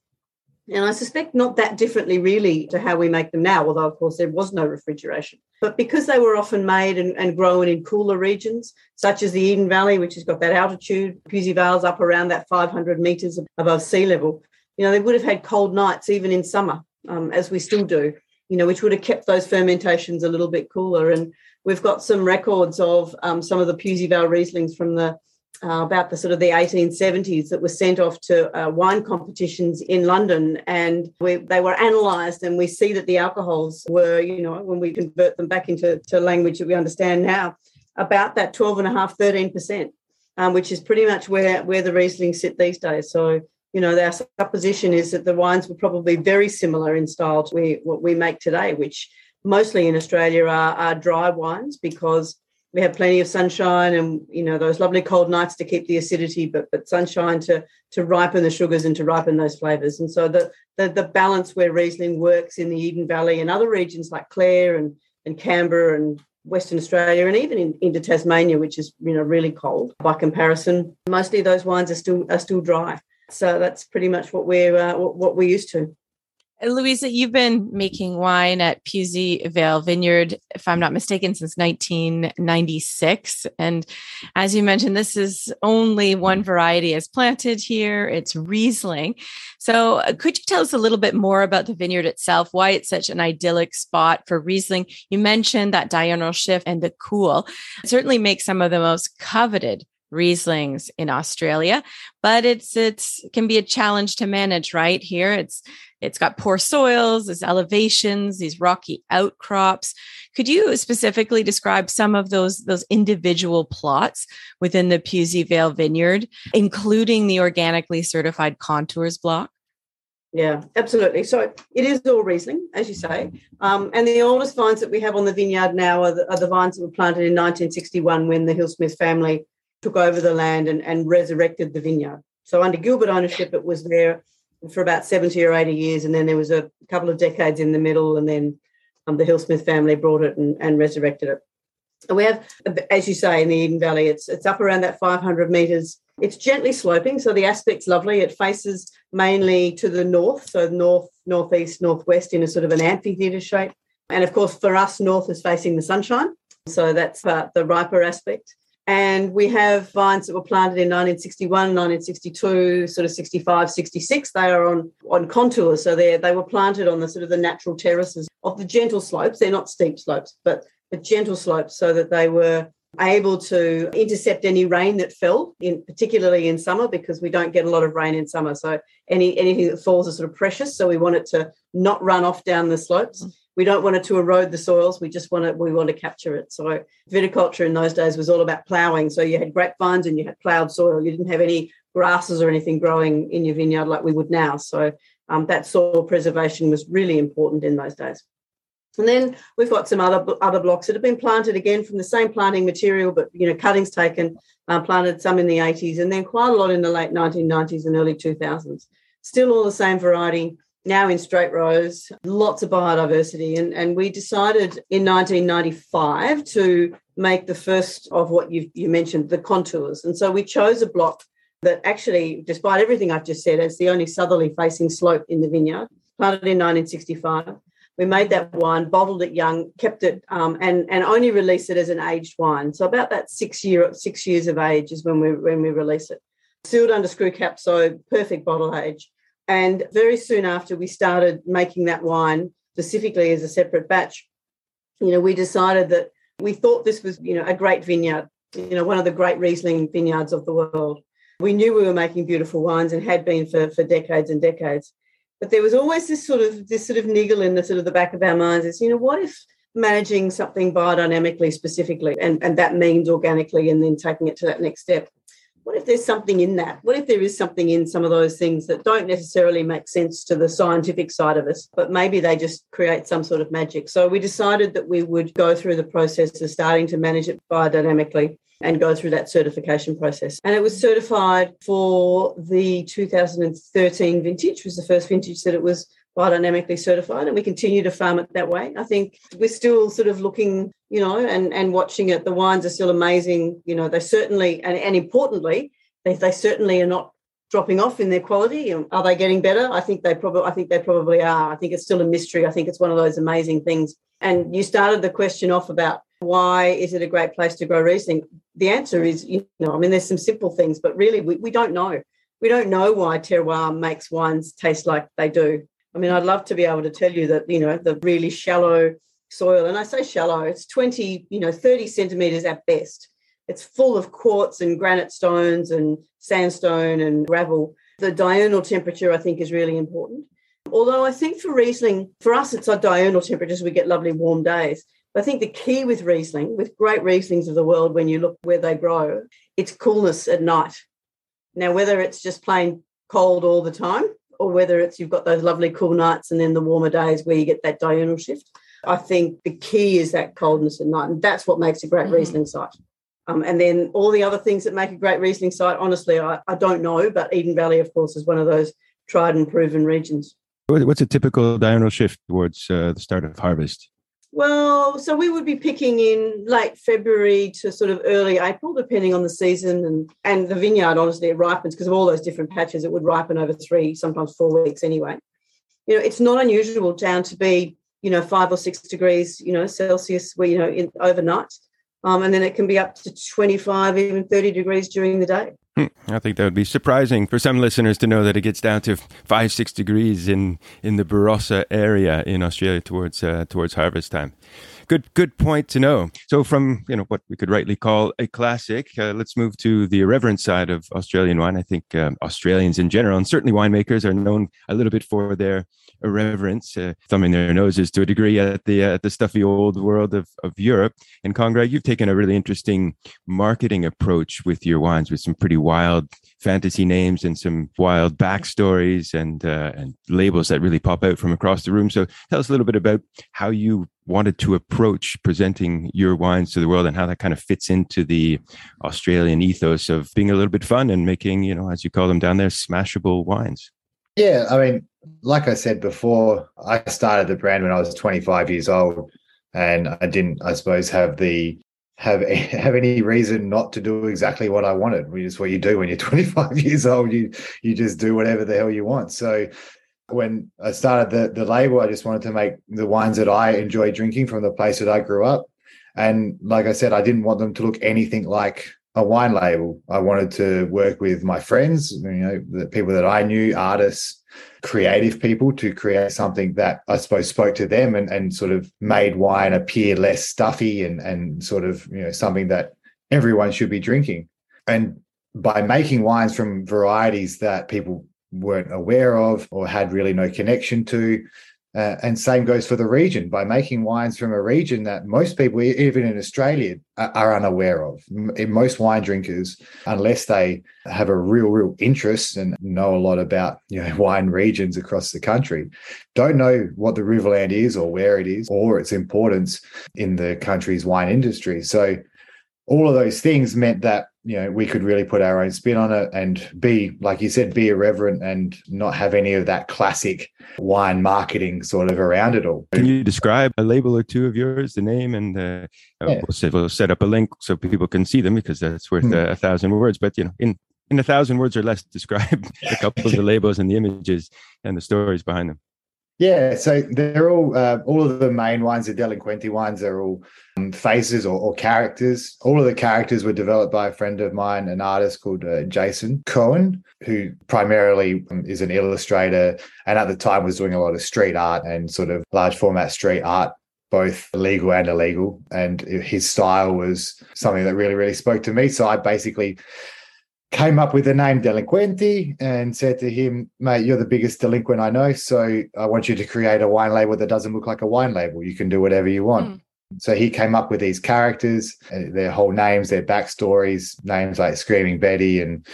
and I suspect not that differently, really, to how we make them now, although, of course, there was no refrigeration. But because they were often made and, and grown in cooler regions, such as the Eden Valley, which has got that altitude, Pewsey Vale's up around that 500 metres above sea level, you know, they would have had cold nights even in summer, um, as we still do, you know, which would have kept those fermentations a little bit cooler. And we've got some records of um, some of the Pewsey Vale Rieslings from the uh, about the sort of the 1870s that were sent off to uh, wine competitions in London, and we, they were analysed, and we see that the alcohols were, you know, when we convert them back into to language that we understand now, about that 12 and a half, 13 percent, um, which is pretty much where where the Riesling sit these days. So, you know, our supposition is that the wines were probably very similar in style to we, what we make today, which mostly in Australia are, are dry wines because we have plenty of sunshine and you know those lovely cold nights to keep the acidity but but sunshine to to ripen the sugars and to ripen those flavors. And so the the, the balance where riesling works in the eden valley and other regions like clare and and canberra and western australia and even in, into tasmania which is you know really cold by comparison mostly those wines are still are still dry. So that's pretty much what we're uh, what, what we're used to Louisa, you've been making wine at Pewsey Vale Vineyard, if I'm not mistaken, since 1996. And as you mentioned, this is only one variety is planted here. It's Riesling. So, uh, could you tell us a little bit more about the vineyard itself, why it's such an idyllic spot for Riesling? You mentioned that diurnal shift and the cool it certainly makes some of the most coveted Rieslings in Australia, but it's it's can be a challenge to manage right here. It's it's got poor soils, there's elevations, these rocky outcrops. Could you specifically describe some of those, those individual plots within the Pewsey Vale Vineyard, including the organically certified contours block? Yeah, absolutely. So it is all Riesling, as you say. Um, and the oldest vines that we have on the vineyard now are the, are the vines that were planted in 1961 when the Hill-Smith family took over the land and, and resurrected the vineyard. So under Gilbert ownership, it was there for about 70 or 80 years. And then there was a couple of decades in the middle, and then um, the Hill-Smith family brought it and, and resurrected it. And we have, as you say, in the Eden Valley, it's it's up around that 500 metres. It's gently sloping, so the aspect's lovely. It faces mainly to the north, so north, northeast, northwest in a sort of an amphitheatre shape. And of course, for us, north is facing the sunshine, so that's uh, the riper aspect. And we have vines that were planted in 1961, 1962, sort of 65, 66. They are on, on contours. So they they were planted on the sort of the natural terraces of the gentle slopes. They're not steep slopes, but the gentle slopes so that they were able to intercept any rain that fell in particularly in summer because we don't get a lot of rain in summer so any anything that falls is sort of precious so we want it to not run off down the slopes we don't want it to erode the soils. We just want to we want to capture it. So viticulture in those days was all about ploughing. So you had grapevines and you had ploughed soil. You didn't have any grasses or anything growing in your vineyard like we would now. So um, that soil preservation was really important in those days. And then we've got some other other blocks that have been planted again from the same planting material, but you know cuttings taken, uh, planted some in the 80s, and then quite a lot in the late 1990s and early 2000s. Still all the same variety now in straight rows, lots of biodiversity. And, and we decided in 1995 to make the first of what you, you mentioned, the contours. And so we chose a block that actually, despite everything I've just said, it's the only southerly facing slope in the vineyard, planted in 1965. We made that wine, bottled it young, kept it, um, and and only released it as an aged wine. So about that six year six years of age is when we when we release it. Sealed under screw cap, so perfect bottle age. And very soon after we started making that wine specifically as a separate batch, you know, we decided that we thought this was, you know, a great vineyard, you know, one of the great Riesling vineyards of the world. We knew we were making beautiful wines and had been for, for decades and decades. But there was always this sort of this sort of niggle in the sort of the back of our minds is, you know, what if managing something biodynamically specifically and, and that means organically and then taking it to that next step what if there's something in that? What if there is something in some of those things that don't necessarily make sense to the scientific side of us, but maybe they just create some sort of magic? So we decided that we would go through the process of starting to manage it biodynamically and go through that certification process. And it was certified for the 2013 vintage, was the first vintage that it was biodynamically certified and we continue to farm it that way. I think we're still sort of looking, you know, and, and watching it. The wines are still amazing. You know, they certainly, and, and importantly, they, they certainly are not dropping off in their quality. Are they getting better? I think they probably I think they probably are. I think it's still a mystery. I think it's one of those amazing things. And you started the question off about why is it a great place to grow Riesling? The answer is, you know, I mean, there's some simple things, but really we, we don't know. We don't know why terroir makes wines taste like they do. I mean, I'd love to be able to tell you that, you know, the really shallow soil, and I say shallow, it's 20, you know, 30 centimeters at best. It's full of quartz and granite stones and sandstone and gravel. The diurnal temperature, I think, is really important. Although I think for Riesling, for us, it's our diurnal temperatures, we get lovely warm days. But I think the key with Riesling, with great Rieslings of the world, when you look where they grow, it's coolness at night. Now, whether it's just plain cold all the time or whether it's you've got those lovely cool nights and then the warmer days where you get that diurnal shift. I think the key is that coldness at night, and that's what makes a great mm-hmm. Riesling site. Um, and then all the other things that make a great Riesling site, honestly, I, I don't know, but Eden Valley, of course, is one of those tried and proven regions. What's a typical diurnal shift towards uh, the start of harvest? Well, so we would be picking in late February to sort of early April, depending on the season and and the vineyard. Honestly, it ripens because of all those different patches. It would ripen over three, sometimes four weeks anyway. You know, it's not unusual down to be you know five or six degrees, you know, Celsius, where you know in, overnight, um, and then it can be up to twenty five, even thirty degrees during the day. Hmm. I think that would be surprising for some listeners to know that it gets down to five, six degrees in, in the Barossa area in Australia towards uh, towards harvest time. Good, good point to know. So, from you know what we could rightly call a classic, uh, let's move to the irreverent side of Australian wine. I think um, Australians in general, and certainly winemakers, are known a little bit for their irreverence, uh, thumbing their noses to a degree at the uh, the stuffy old world of, of Europe. And Con-Greg, you've taken a really interesting marketing approach with your wines, with some pretty wild fantasy names and some wild backstories and uh, and labels that really pop out from across the room. So tell us a little bit about how you wanted to approach presenting your wines to the world and how that kind of fits into the Australian ethos of being a little bit fun and making, you know, as you call them down there, smashable wines. Yeah, I mean, like I said before, I started the brand when I was 25 years old, and I didn't, I suppose, have the have have any reason not to do exactly what I wanted. Which is what you do when you're 25 years old. You you just do whatever the hell you want. So when I started the the label, I just wanted to make the wines that I enjoy drinking from the place that I grew up. And like I said, I didn't want them to look anything like a wine label. I wanted to work with my friends, you know, the people that I knew, artists, creative people to create something that I suppose spoke to them and, and sort of made wine appear less stuffy and, and sort of, you know, something that everyone should be drinking. And by making wines from varieties that people weren't aware of or had really no connection to, uh, and same goes for the region by making wines from a region that most people, even in Australia, are unaware of. Most wine drinkers, unless they have a real, real interest and know a lot about you know wine regions across the country, don't know what the Riverland is or where it is or its importance in the country's wine industry. So all of those things meant that you know we could really put our own spin on it and be like you said be irreverent and not have any of that classic wine marketing sort of around it all can you describe a label or two of yours the name and uh, yeah. we'll, set, we'll set up a link so people can see them because that's worth mm. a, a thousand words but you know in in a thousand words or less describe a couple of the labels and the images and the stories behind them yeah, so they're all uh, all of the main ones, the Delinquente ones, are all um, faces or, or, characters. All of the characters were developed by a friend of mine, an artist called uh, Jason Cohen, who primarily um, is an illustrator and at the time was doing a lot of street art and sort of large format street art both legal and illegal. And his style was something that really, really spoke to me. So I basically came up with the name Delinquente and said to him, mate, you're the biggest delinquent I know. So I want you to create a wine label that doesn't look like a wine label. You can do whatever you want. Mm. So he came up with these characters, uh, their whole names, their backstories, names like Screaming Betty and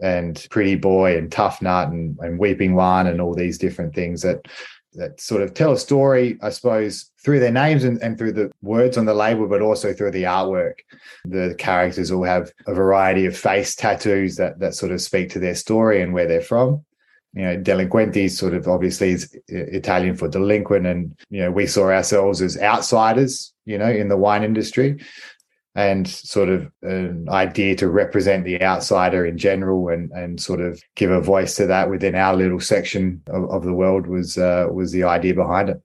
and Pretty Boy and Tough Nut and, and Weeping One and all these different things that that sort of tell a story, I suppose, through their names and, and through the words on the label, but also through the artwork. The characters all have a variety of face tattoos that that sort of speak to their story and where they're from. You know, delinquente sort of obviously is Italian for delinquent, and you know we saw ourselves as outsiders. You know, in the wine industry, and sort of an idea to represent the outsider in general and and sort of give a voice to that within our little section of, of the world was uh, was the idea behind it.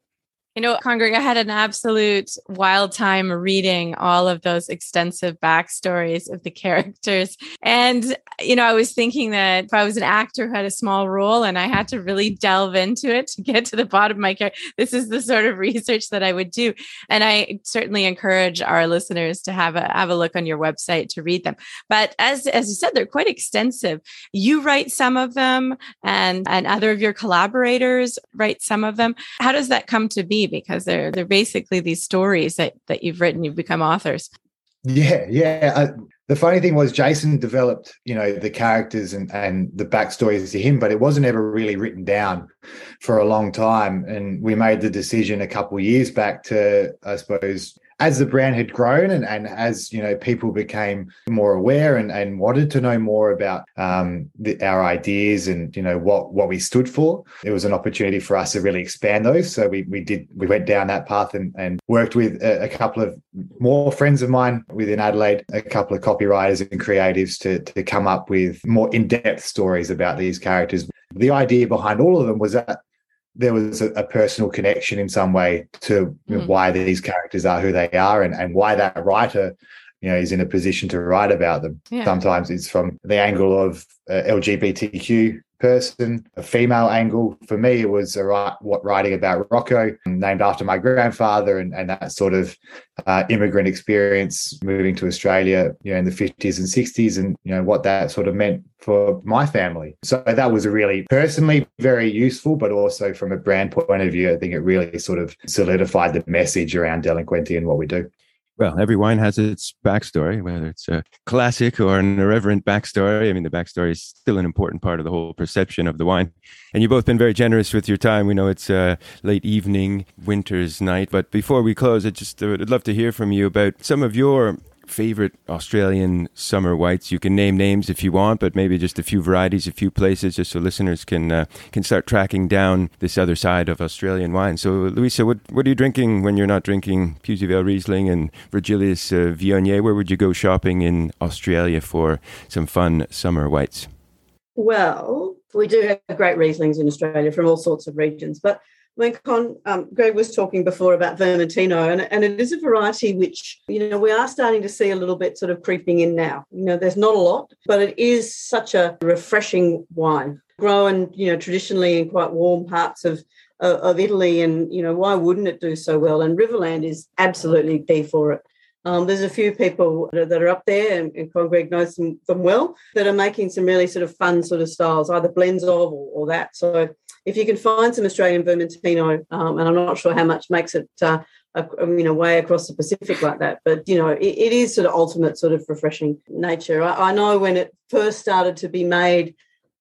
You know, Con-Greg, I had an absolute wild time reading all of those extensive backstories of the characters. And, you know, I was thinking that if I was an actor who had a small role and I had to really delve into it to get to the bottom of my character, this is the sort of research that I would do. And I certainly encourage our listeners to have a have a look on your website to read them. But as as you said, they're quite extensive. You write some of them and and other of your collaborators write some of them. How does that come to be? Because they're they're basically these stories that that you've written you've become authors yeah yeah the funny thing was Jason developed, you know, the characters and, and the backstories to him, but it wasn't ever really written down for a long time. And we made the decision a couple years back to, I suppose, as the brand had grown and, and as you know people became more aware and, and wanted to know more about um, the, our ideas and you know what what we stood for it was an opportunity for us to really expand those. So we, we did we went down that path and, and worked with a, a couple of more friends of mine within Adelaide a couple of copywriters and creatives to, to come up with more in-depth stories about these characters. The idea behind all of them was that there was a, a, personal connection in some way to mm. why these characters are who they are and, and why that writer you know is in a position to write about them yeah. sometimes it's from the angle of uh, lgbtq person, a female angle. For me, it was a what writing about Rocco, named after my grandfather, and, and that sort of uh, immigrant experience moving to Australia, you know, in the 50s and 60s, and you know what that sort of meant for my family. So that was really personally very useful, but also from a brand point of view, I think it really sort of solidified the message around Delinquente and what we do. Well, every wine has its backstory, whether it's a classic or an irreverent backstory. I mean, the backstory is still an important part of the whole perception of the wine. And you've both been very generous with your time. We know it's a late evening, winter's night. But before we close, I just uh, would love to hear from you about some of your favorite Australian summer whites? You can name names if you want, but maybe just a few varieties, a few places, just so listeners can uh, can start tracking down this other side of Australian wine. So, Louisa, what what are you drinking when you're not drinking Pewsey Vale Riesling and Virgilius uh, Viognier? Where would you go shopping in Australia for some fun summer whites? Well, we do have great Rieslings in Australia from all sorts of regions, but when Con, um, Greg was talking before about Vermentino, and, and it is a variety which, you know, we are starting to see a little bit sort of creeping in now. You know, there's not a lot, but it is such a refreshing wine, grown, you know, traditionally in quite warm parts of, of, of Italy. And, you know, why wouldn't it do so well? And Riverland is absolutely key for it. Um, there's a few people that are up there, and, and Greg knows them, them, well, that are making some really sort of fun sort of styles, either blends of or, or that. So if you can find some Australian Vermentino, um, and I'm not sure how much makes it, uh, a, you know, way across the Pacific like that, but you know, it, it is sort of ultimate sort of refreshing nature. I, I know when it first started to be made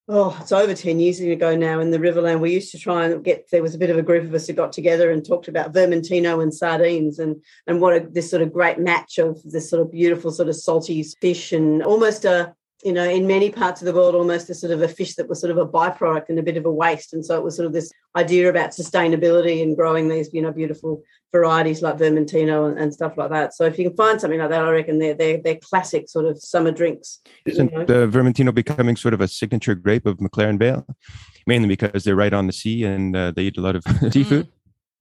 oh, it's over 10 years ago now in the Riverland. We used to try and get, there was a bit of a group of us who got together and talked about Vermentino and sardines and, and what a, this sort of great match of this sort of beautiful sort of salty fish and almost a, you know, in many parts of the world, almost a sort of a fish that was sort of a byproduct and a bit of a waste. And so it was sort of this idea about sustainability and growing these, you know, beautiful varieties like Vermentino and, and stuff like that. So if you can find something like that, I reckon they're they're, they're classic sort of summer drinks. Isn't you know? the Vermentino becoming sort of a signature grape of McLaren Vale? Mainly because they're right on the sea and uh, they eat a lot of seafood.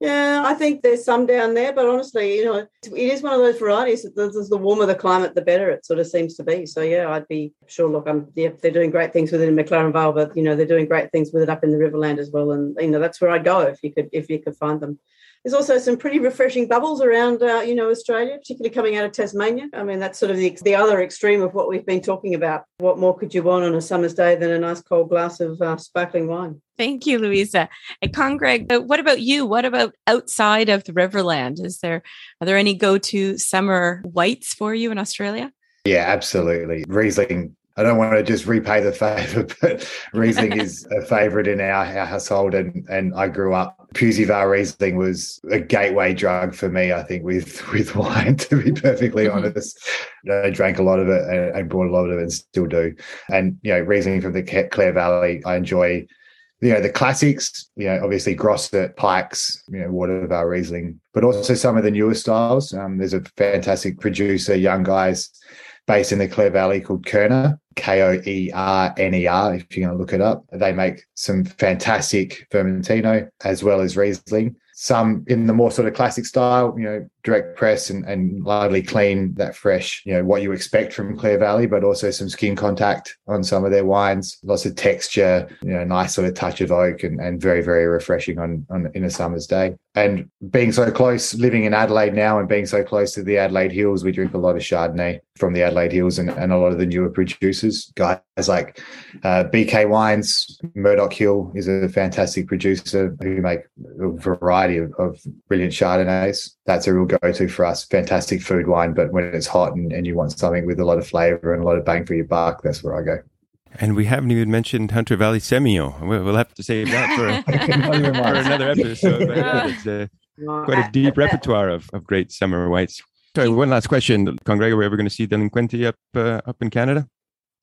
Yeah, I think there's some down there, but honestly, you know, it is one of those varieties. The, the warmer the climate, the better it sort of seems to be. So yeah, I'd be sure. Look, I'm yeah, they're doing great things with it in McLaren Vale, but you know, they're doing great things with it up in the Riverland as well. And you know, that's where I'd go if you could if you could find them. There's also some pretty refreshing bubbles around, uh, you know, Australia, particularly coming out of Tasmania. I mean, that's sort of the, the other extreme of what we've been talking about. What more could you want on a summer's day than a nice cold glass of uh, sparkling wine? Thank you, Louisa. And Con-Greg, uh, what about you? What about outside of the Riverland? Is there are there any go-to summer whites for you in Australia? Yeah, absolutely. Riesling I don't want to just repay the favor, but Riesling is a favorite in our, our, household. And, and I grew up, Pewsey Vale Riesling was a gateway drug for me, I think, with, with wine, to be perfectly mm-hmm. honest. I drank a lot of it and, and brought a lot of it and still do. And, you know, Riesling from the Clare Valley, I enjoy you know the classics you know obviously grosset pikes you know watervale riesling but also some of the newer styles um, there's a fantastic producer young guys based in the Clare Valley called Koerner, K O E R N E R, if you're going to look it up. They make some fantastic Vermentino as well as Riesling some in the more sort of classic style, you know, direct press and, and lively clean, that fresh, you know, what you expect from Clare Valley, but also some skin contact on some of their wines, lots of texture, you know, nice sort of touch of oak and, and very, very refreshing on, on in a summer's day. And being so close, living in Adelaide now and being so close to the Adelaide Hills, we drink a lot of Chardonnay from the Adelaide Hills and, and a lot of the newer producers, guys like uh, BK Wines, Murdoch Hill is a fantastic producer who make a variety of, of brilliant Chardonnays. That's a real go-to for us. Fantastic food wine, but when it's hot and, and you want something with a lot of flavour and a lot of bang for your buck, that's where I go. And we haven't even mentioned Hunter Valley Semillon. We'll have to save that for, for another episode. But it's uh, quite a deep repertoire of, of great summer whites. Sorry, one last question. Congrega, are we ever going to see Delinquente up uh, up in Canada?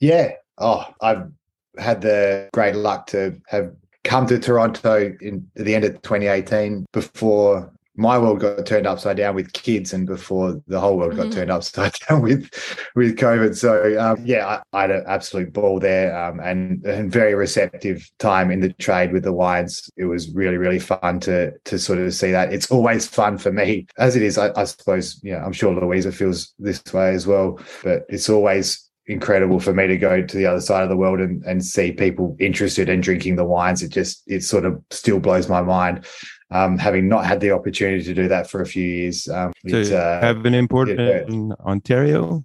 Yeah. Oh, I've had the great luck to have come to Toronto in at the end of 2018 before my world got turned upside down with kids and before the whole world got mm-hmm. turned upside down with with covid. So um, yeah I, I, had an absolute ball there um, and and very receptive time in the trade with the wines it was really really fun to to sort of see that. It's always fun for me. As it is i, I suppose you know i'm sure louisa feels this way as well but it's always incredible for me to go to the other side of the world and, and see people interested in drinking the wines. It just it sort of still blows my mind um, having not had the opportunity to do that for a few years. Um, so uh, have an import yeah, in Ontario?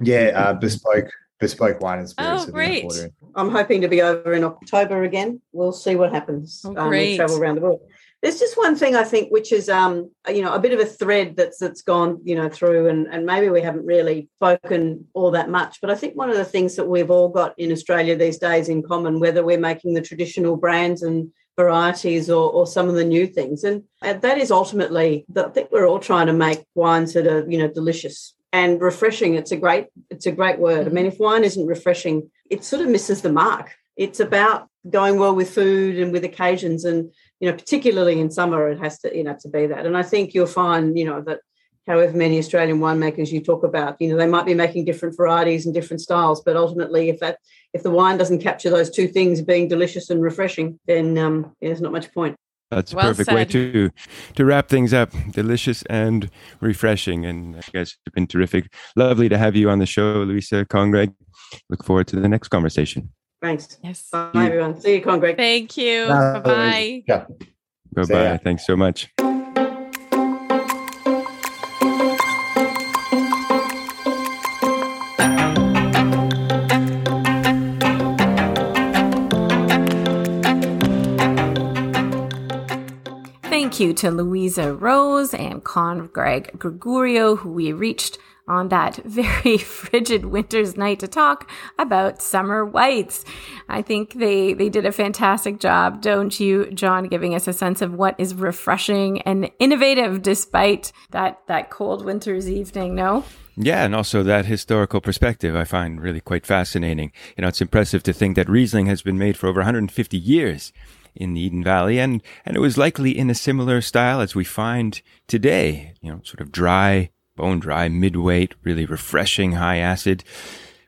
Yeah, uh, bespoke bespoke wine and spirits. Oh, great! I'm hoping to be over in October again. We'll see what happens. Oh, great! Um, travel around the world. There's just one thing I think, which is um, you know, a bit of a thread that's that's gone, you know, through, and and maybe we haven't really spoken all that much. But I think one of the things that we've all got in Australia these days in common, whether we're making the traditional brands and varieties or, or some of the new things. And, that is ultimately, I think we're all trying to make wines that are, you know, delicious and refreshing. It's a great, it's a great word. I mean, if wine isn't refreshing, it sort of misses the mark. It's about going well with food and with occasions. And, you know, particularly in summer, it has to, you know, to be that. And I think you'll find, you know, that however many Australian winemakers you talk about, you know, they might be making different varieties and different styles, but ultimately, if that if the wine doesn't capture those two things, being delicious and refreshing, then um, yeah, there's not much point. That's a well perfect said. way to to wrap things up. Delicious and refreshing, and you guys have been terrific. Lovely to have you on the show, Louisa Con-Greg. Look forward to the next conversation. Thanks. Yes. Bye, everyone. See you, Con-Greg. Thank you. Bye bye. Yeah. Bye bye. Thanks so much. You to Louisa Rose and Con-Greg Grigoriou, who we reached on that very frigid winter's night to talk about summer whites. I think they, they did a fantastic job, don't you, John, giving us a sense of what is refreshing and innovative despite that, that cold winter's evening, no? Yeah, and also that historical perspective I find really quite fascinating. You know, it's impressive to think that Riesling has been made for over 150 years in the Eden Valley, and and it was likely in a similar style as we find today. You know, sort of dry, bone dry, mid weight, really refreshing, high acid.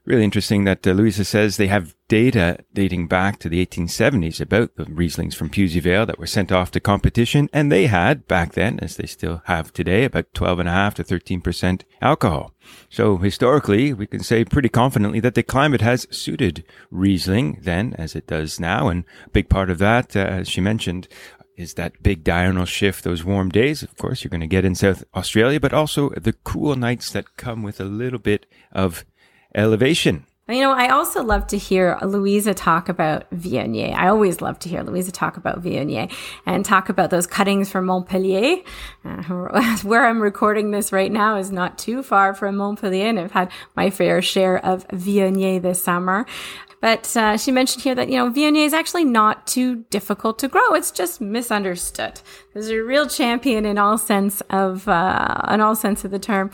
Really interesting that uh, Louisa says they have data dating back to the 1870s about the Rieslings from Pewsey Vale that were sent off to competition, and they had back then, as they still have today, about 12.5 to 13% alcohol. So historically, we can say pretty confidently that the climate has suited Riesling then, as it does now, and a big part of that, uh, as she mentioned, is that big diurnal shift, those warm days, of course, you're going to get in South Australia, but also the cool nights that come with a little bit of elevation. You know, I also love to hear Louisa talk about Viognier. I always love to hear Louisa talk about Viognier and talk about those cuttings from Montpellier. Uh, where I'm recording this right now is not too far from Montpellier, and I've had my fair share of Viognier this summer. But uh, she mentioned here that, you know, Viognier is actually not too difficult to grow. It's just misunderstood. There's a real champion in all sense of, uh, in all sense of the term.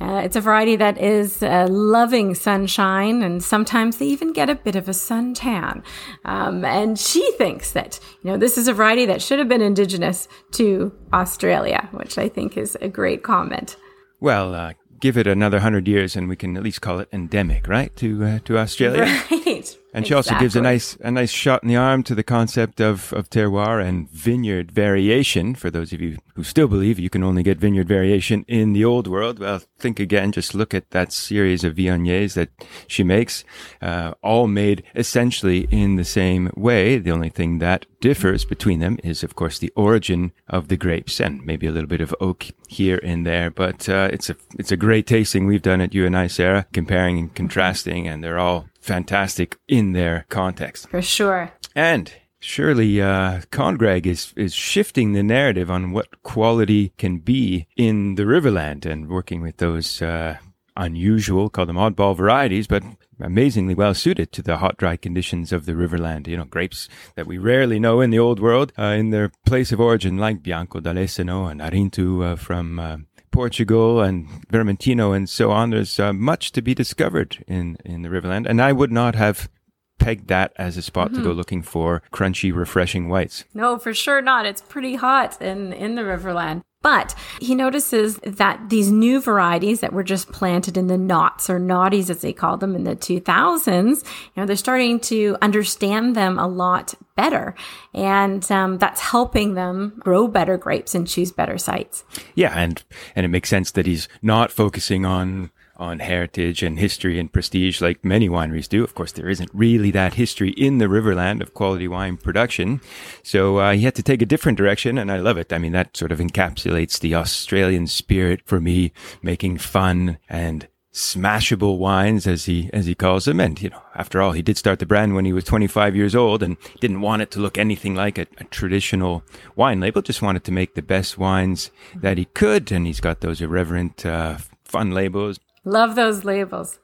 Uh, it's a variety that is uh, loving sunshine, and sometimes they even get a bit of a suntan. Um, and she thinks that, you know, this is a variety that should have been indigenous to Australia, which I think is a great comment. Well, uh, give it another hundred years, and we can at least call it endemic, right, to uh, to Australia. Right, And she also gives a nice a nice shot in the arm to the concept of, of terroir and vineyard variation. For those of you who still believe you can only get vineyard variation in the old world, well, think again. Just look at that series of Viogniers that she makes, uh, all made essentially in the same way. The only thing that differs between them is, of course, the origin of the grapes and maybe a little bit of oak here and there. But uh, it's a it's a great tasting we've done it, you and I, Sarah, comparing and contrasting, and they're all fantastic in their context. For sure. And surely uh, Con-Greg is is shifting the narrative on what quality can be in the Riverland and working with those uh, unusual, call them oddball varieties, but amazingly well suited to the hot, dry conditions of the Riverland. You know, grapes that we rarely know in the old world uh, in their place of origin, like Bianco d'Alessano and Arinto uh, from uh, Portugal and Vermentino and so on. There's uh, much to be discovered in, in the Riverland. And I would not have pegged that as a spot mm-hmm. to go mm-hmm. looking for crunchy, refreshing whites. No, for sure not. It's pretty hot in, in the Riverland. But he notices that these new varieties that were just planted in the knots or naughties, as they call them in the 2000s, you know, they're starting to understand them a lot better. And um, that's helping them grow better grapes and choose better sites. Yeah. And, and it makes sense that he's not focusing on on heritage and history and prestige like many wineries do. Of course, there isn't really that history in the Riverland of quality wine production. So uh, he had to take a different direction, and I love it. I mean, that sort of encapsulates the Australian spirit for me, making fun and smashable wines as he as he calls them and you know after all he did start the brand when he was 25 years old and didn't want it to look anything like a, a, traditional wine label just wanted to make the best wines that he could and he's got those irreverent uh, fun labels Love those labels.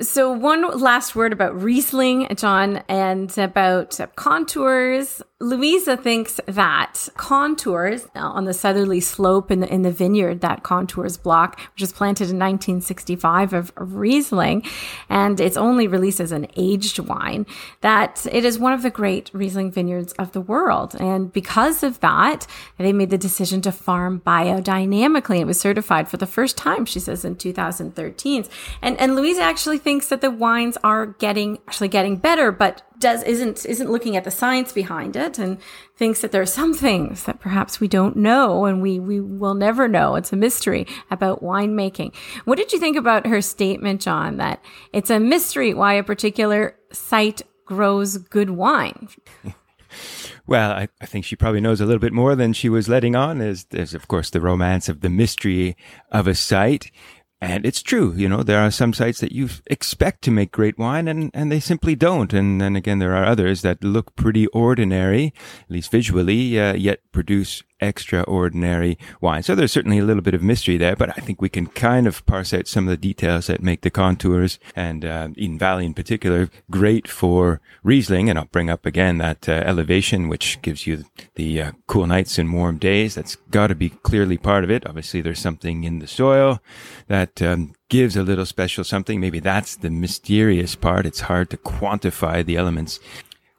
So, one last word about Riesling, John, and about contours. Louisa thinks that contours on the southerly slope in the, in the vineyard, that contours block, which was planted in 1965 of, of Riesling, and it's only released as an aged wine, that it is one of the great Riesling vineyards of the world. And because of that, they made the decision to farm biodynamically. It was certified for the first time, she says, in 2013. And, and Louisa actually thinks that the wines are getting, actually getting better, but does isn't isn't looking at the science behind it and thinks that there are some things that perhaps we don't know and we we will never know. It's a mystery about winemaking. What did you think about her statement, John, that it's a mystery why a particular site grows good wine? Well, I, I, think she probably knows a little bit more than she was letting on. There's, there's of course the romance of the mystery of a site. And it's true, you know, there are some sites that you expect to make great wine and, and they simply don't. And then again, there are others that look pretty ordinary, at least visually, uh, yet produce extraordinary wine. So there's certainly a little bit of mystery there, but I think we can kind of parse out some of the details that make the contours and uh, Eden Valley in particular great for Riesling. And I'll bring up again that uh, elevation, which gives you the uh, cool nights and warm days. That's got to be clearly part of it. Obviously, there's something in the soil that um, gives a little special something. Maybe that's the mysterious part. It's hard to quantify the elements.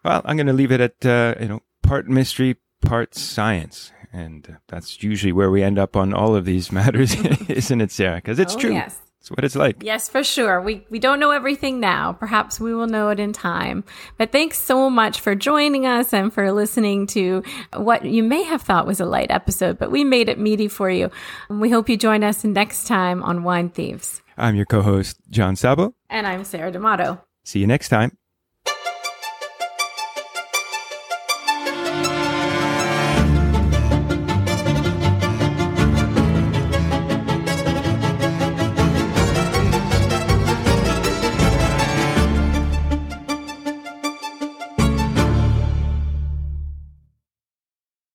Well, I'm going to leave it at, uh, you know, part mystery, part science. And uh, that's usually where we end up on all of these matters, isn't it, Sarah? Because it's oh, true. Yes. It's what it's like. Yes, for sure. We we don't know everything now. Perhaps we will know it in time. But thanks so much for joining us and for listening to what you may have thought was a light episode, but we made it meaty for you. We hope you join us next time on Wine Thieves. I'm your co-host John Szabo, and I'm Sarah D'Amato. See you next time.